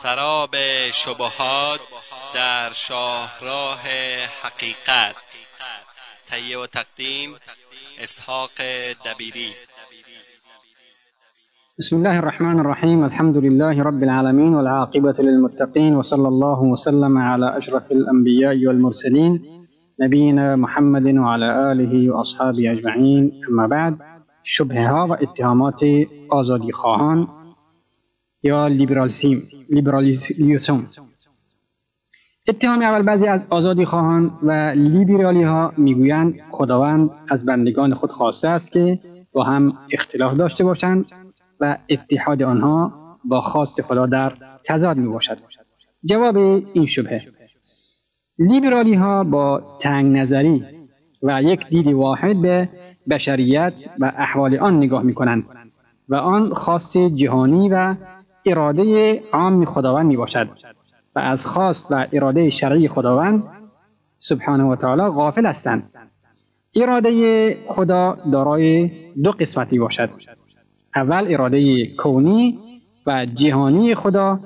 سراب شبهات در شاهراه حقیقت. تهیه و تقدیم اسحاق دبیری. بسم الله الرحمن الرحيم الحمد لله رب العالمين والعاقبة للمتقين وصلى الله وسلم على أشرف الأنبياء والمرسلين نبينا محمد وعلى آله وأصحابه أجمعين أما بعد شبهه ها و اتهامات آزادی خواهان یا لیبرالیسم اتهام اول بعضی از آزادی خواهان و لیبرالی ها می‌گویند خداوند از بندگان خود خواسته است که با هم اختلاف داشته باشند و اتحاد آنها با خواست خدا در تضاد می باشد. جواب این شبهه لیبرالی ها با تنگ نظری و یک دید واحد به بشریت و احوال آن نگاه می کنند و آن خواست جهانی و اراده عام خداوند می باشد و از خواست و اراده شرعی خداوند سبحانه و تعالی غافل هستند. اراده خدا دارای دو قسمتی باشد. اول اراده کونی و جهانی خدا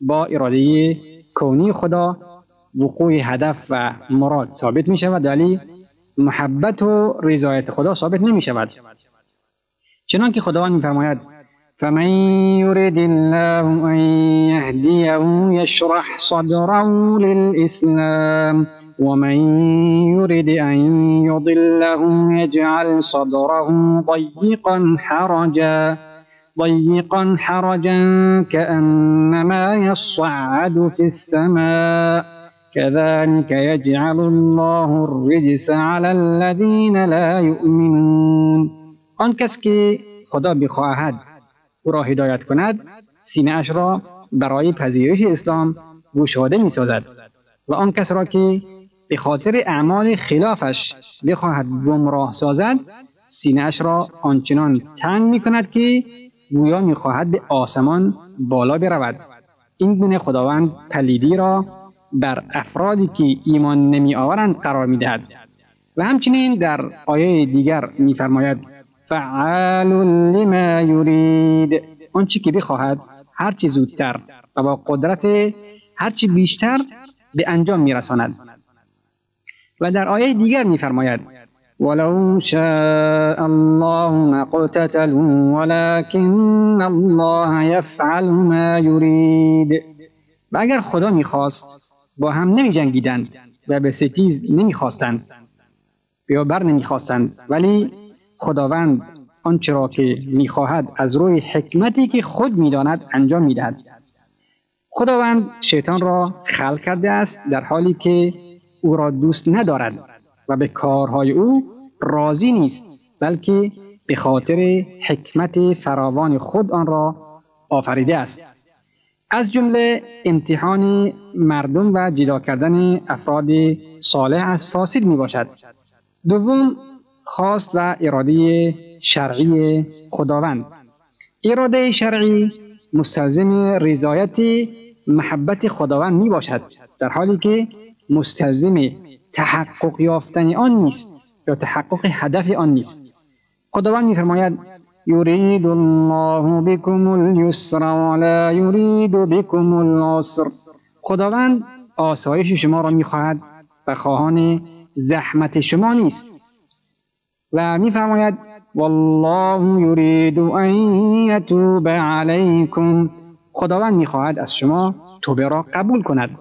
با اراده کونی خدا وقوع هدف و مراد ثابت می شود ولی محبت و رضایت خدا ثابت نمی شود چنانکه خداوند میفرماید فمن يرد الله أن يهديه يشرح صدره للإسلام ومن يرد أن يضله يجعل صدره ضيقا حرجا ضيقا حرجا كأنما يصعد في السماء كذلك يجعل الله الرجس على الذين لا يؤمنون. آن کس خدا بخواهد او را هدایت کند سینه اش را برای پذیرش اسلام گشاده می سازد و آن کس را که به خاطر اعمال خلافش بخواهد گمراه سازد سینه اش را آنچنان تنگ می کند که گویا می خواهد به آسمان بالا برود. این گونه خداوند پلیدی را بر افرادی که ایمان نمی آورند قرار می دهد و همچنین در آیه دیگر میفرماید فعال لما یرید آنچه که بخواهد هرچی زودتر و با قدرت هرچی بیشتر به انجام میرساند. و در آیه دیگر میفرماید ولو شاء الله ما قتتلوا ولكن الله يفعل ما يريد. و اگر خدا می‌خواست با هم نمی جنگیدند و به ستیز نمی‌خواستند یا بر نمی‌خواستند ولی خداوند آنچه را که می‌خواهد از روی حکمتی که خود می‌داند انجام می‌دهد. خداوند شیطان را خلق کرده است در حالی که او را دوست ندارد و به کارهای او راضی نیست بلکه به خاطر حکمت فراوان خود آن را آفریده است. از جمله امتحان مردم و جدا کردن افراد صالح از فاسد می باشد دوم خواست و اراده شرعی خداوند. اراده شرعی مستلزم رضایت محبت خداوند می باشد در حالی که مستلزم تحقق یافتن آن نیست یا تحقق هدف آن نیست. خداوند میفرماید یرید الله بكم اليسر ولا یرید بكم العسر. خداوند آسایش شما را می‌خواهد و خواهان زحمت شما نیست. و میفرماید والله یرید ان یتوب علیکم. خداوند می‌خواهد از شما توبه را قبول کند.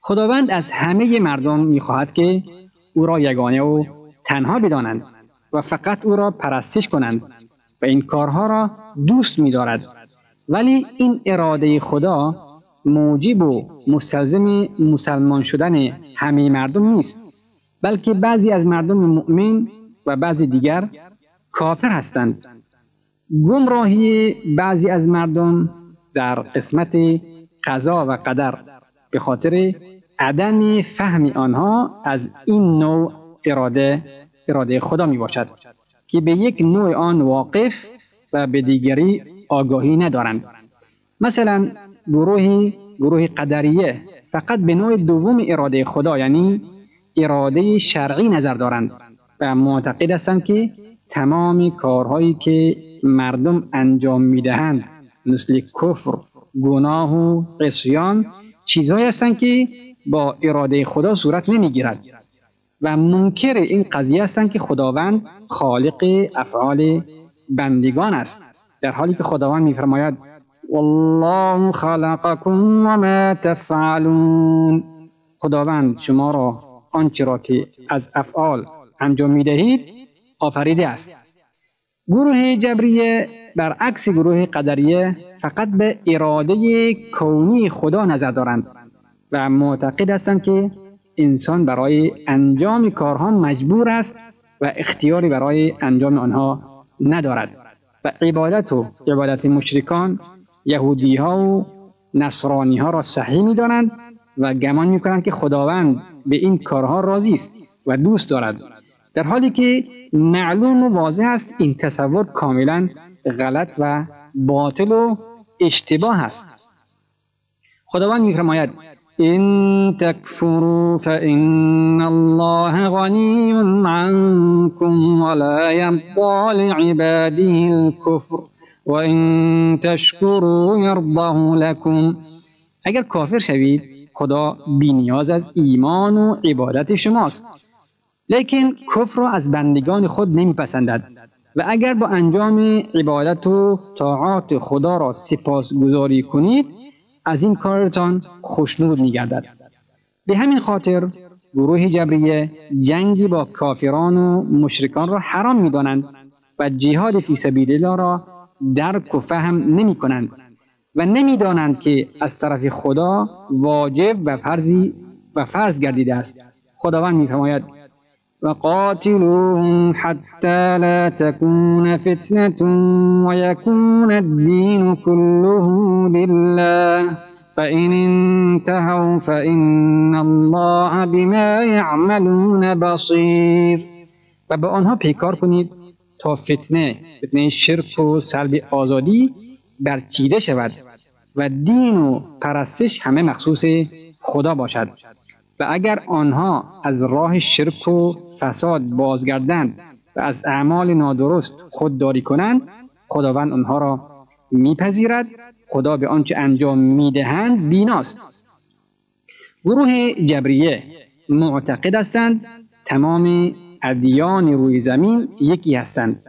خداوند از همه مردم می‌خواهد که او را یگانه و تنها بدانند و فقط او را پرستش کنند و این کارها را دوست میدارد. ولی این اراده خدا موجب و مستلزم مسلمان شدن همه مردم نیست. بلکه بعضی از مردم مؤمن و بعضی دیگر کافر هستند. گمراهی بعضی از مردم در قسمت قضا و قدر به خاطر عدم فهم آنها از این نوع اراده اراده خدا می باشد که به یک نوع آن واقف و به دیگری آگاهی ندارند. مثلا گروهی گروه قدریه فقط به نوع دوم اراده خدا یعنی اراده شرعی نظر دارند و معتقد هستند که تمام کارهایی که مردم انجام می‌دهند مثل کفر گناه و قصیان چیزهایی هستند که با اراده خدا صورت نمی‌گیرد و منکر این قضیه هستند که خداوند خالق افعال بندگان است در حالی که خداوند میفرماید والله خلقكم وما تفعلون خداوند شما را آنچه را که از افعال انجام می‌دهید آفریده است. گروه جبریه برعکس گروه قدریه فقط به اراده کونی خدا نظر دارند و معتقد هستند که انسان برای انجام کارها مجبور است و اختیاری برای انجام آنها ندارد و عبادت و عبادت مشرکان یهودی ها و نصرانی ها را صحیح می دانند و گمان می کنند که خداوند به این کارها راضی است و دوست دارد. در حالی که معلوم و واضح است این تصور کاملا غلط و باطل و اشتباه است. خداوند میفرماید این تکفروا فإن الله غنی عنكم ولا يرضى لعباده الكفر وإن تشكروا يرضه لكم اگر کافر شوید خدا بینیاز از ایمان و عبادت شماست. لیکن کفر را از بندگان خود نمیپسندد. و اگر با انجام عبادت و طاعات خدا را سپاس گذاری کنید از این کارتان خوشنود میگردد. به همین خاطر گروه جبریه جنگی با کافران و مشرکان را حرام می‌دانند و جهاد فی سبیل الله را درک و فهم نمی کنند و نمی‌دانند که از طرف خدا واجب و فرضی و فرض گردیده است. خداوند میفرماید وقاتلوهم حتى لا تكون فتنة ويكون الدين كله لله فإن انتهوا فإن الله بما يعملون بصير و به آنها پیکار کنید تا فتنه فتنه شرک و سلب آزادی برچیده شود و دین و پرستش همه مخصوص خدا باشد. و اگر آنها از راه شرک و فساد بازگردند و از اعمال نادرست خودداری کنند خداوند آنها را میپذیرد. خدا به آنچه انجام می‌دهند بیناست. گروه جبریه معتقد هستند تمام ادیان روی زمین یکی هستند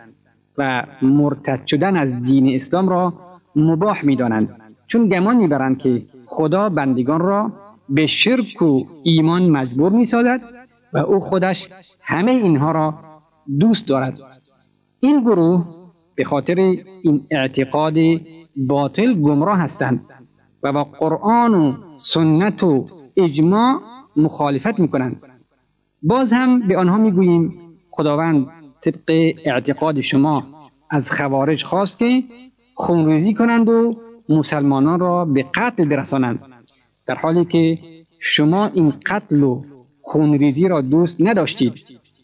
و مرتد شدن از دین اسلام را مباح می‌دانند چون گمان می‌برند که خدا بندگان را به شرک و ایمان مجبور می‌سازد و او خودش همه اینها را دوست دارد. این گروه به خاطر این اعتقاد باطل گمراه هستند و با قرآن و سنت و اجماع مخالفت می کنند باز هم به آنها می گوییم خداوند طبق اعتقاد شما از خوارج خواست که خونریزی کنند و مسلمانان را به قتل برسانند در حالی که شما این قتل و خونریزی را دوست نداشتید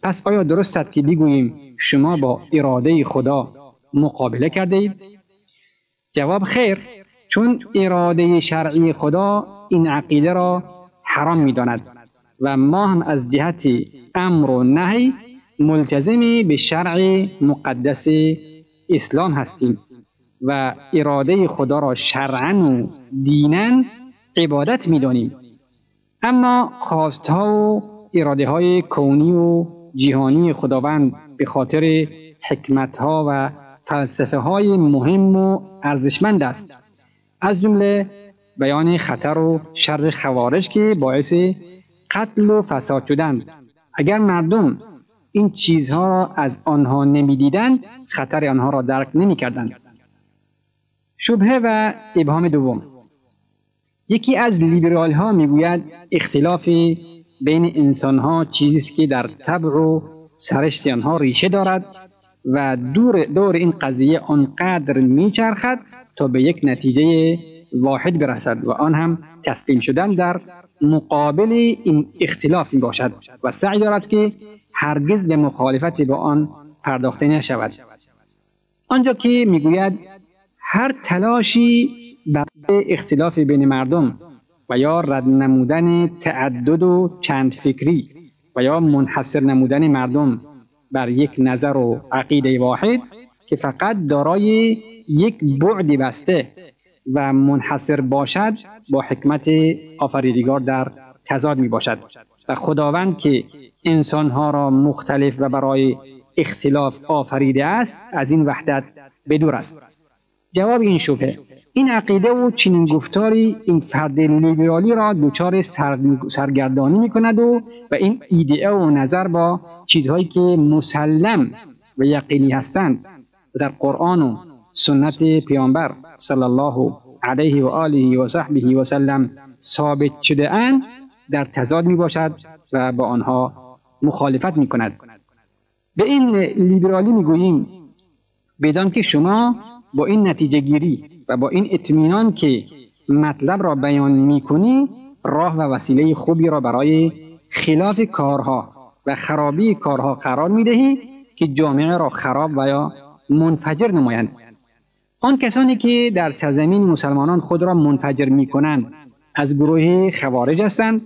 پس آیا درست است که بگوییم شما با اراده خدا مقابله کرده اید؟ جواب خیر چون اراده شرعی خدا این عقیده را حرام می داند و ما هم از جهت امر و نهی ملتزم به شرع مقدس اسلام هستیم و اراده خدا را شرعا و دینا عبادت می دانیم. اما خواستها و اراده های کونی و جهانی خداوند به خاطر حکمت ها و فلسفه های مهم و ارزشمند است. از جمله بیان خطر و شر خوارج که باعث قتل و فساد شدند اگر مردم این چیزها را از آنها نمی‌دیدند خطر آنها را درک نمی‌کردند. شبهه و ابهام دوم. یکی از لیبرال ها می‌گوید اختلاف بین انسان ها چیزی است که در طبع و سرشت آنها ریشه دارد و دور دور این قضیه آنقدر میچرخد تا به یک نتیجه واحد برسد و آن هم تسلیم شدن در مقابل این اختلاف باشد و سعی دارد که هرگز به مخالفت با آن پرداخته نشود. آنجا که می‌گوید هر تلاشی برای اختلاف بین مردم و یا رد نمودن تعدد و چند فکری و یا منحصر نمودن مردم بر یک نظر و عقیده واحد که فقط دارای یک بعد بسته و منحصر باشد با حکمت آفریدگار در تضاد می باشد. و خداوند که انسانها را مختلف و برای اختلاف آفریده است از این وحدت بدور است. جواب این شبه. این عقیده و چنین گفتاری این فرد لیبرالی را دچار سرگردانی می کند و و این ایده و نظر با چیزهایی که مسلم و یقینی هستند در قرآن و سنت پیامبر صلی الله علیه و آله و صحبه و سلم ثابت شده اند در تضاد می باشد و با آنها مخالفت می کند به این لیبرالی می گوییم بدان که شما با این نتیجه گیری و با این اطمینان که مطلب را بیان می کنی راه و وسیله خوبی را برای خلاف کارها و خرابی کارها قرار می دهی که جامعه را خراب و یا منفجر نمایند آن کسانی که در سرزمین مسلمانان خود را منفجر می کنند از گروه خوارج هستند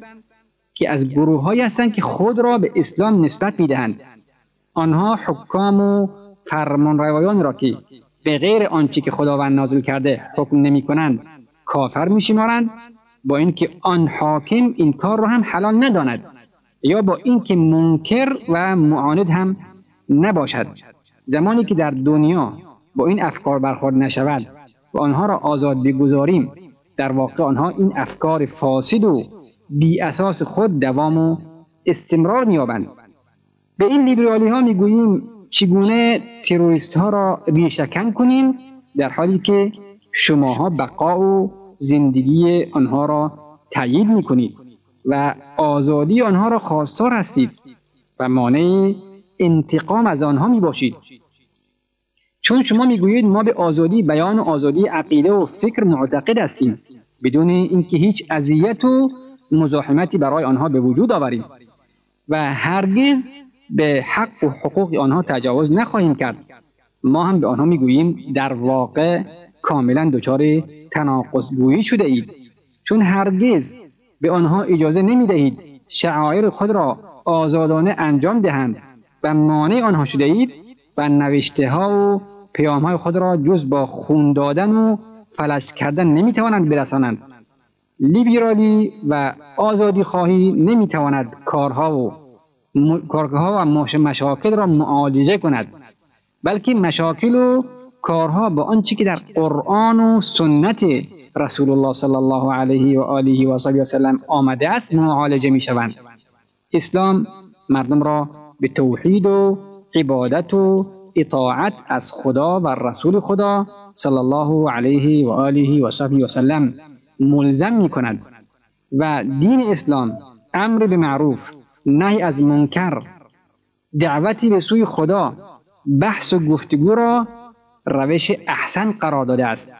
که از گروه هایی هستند که خود را به اسلام نسبت می دهند. آنها حکام و فرمانروایان را که به غیر آنچه که خداوند نازل کرده حکم نمی کنند کافر می شمارند با اینکه آن حاکم این کار را هم حلال نداند یا با اینکه منکر و معاند هم نباشد. زمانی که در دنیا با این افکار برخورد نشود و آنها را آزاد بگذاریم در واقع آنها این افکار فاسد و بی اساس خود دوام و استمرار مییابند. به این لیبرالی ها می‌گوییم چگونه تروریست ها را ریشکن کنیم در حالی که شماها بقا و زندگی آنها را تایید می‌کنید و آزادی آنها را خواستار هستید و مانع انتقام از آنها می باشید چون شما می‌گویید ما به آزادی بیان و آزادی عقیده و فکر معتقد هستیم بدون اینکه هیچ اذیت و مزاحمتی برای آنها به وجود آوریم و هرگز به حق و حقوق آنها تجاوز نخواهیم کرد. ما هم به آنها می‌گوییم در واقع کاملا دچار تناقض گویی شده اید. چون هرگز به آنها اجازه نمی دهید شعائر خود را آزادانه انجام دهند و مانع آنها شده اید و نوشته ها و پیام های خود را جز با خون دادن و فلش کردن نمی توانند برسانند. لیبرالی و آزادی خواهی نمی تواند کارها و کارها و مشاکل را معالجه کند. بلکه مشاکل و کارها با آنچه که در قرآن و سنت رسول الله صلی الله علیه و آله و وسلم آمده است معالجه می شوند اسلام مردم را به توحید و عبادت و اطاعت از خدا و رسول خدا صلی الله علیه و آله و صحبه وسلم ملزم می کند و دین اسلام امر به معروف نهی از منکر. دعوتی به سوی خدا. بحث و گفتگو را روش احسن قرار داده است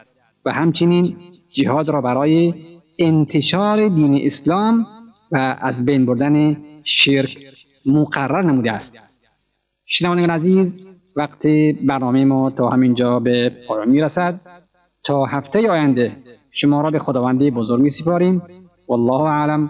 و همچنین جهاد را برای انتشار دین اسلام و از بین بردن شرک مقرر نموده است. شنوندگان عزیز وقت برنامه ما تا همینجا به پایان می رسد تا هفته آینده شما را به خداوند بزرگ می سپاریم. والله اعلم.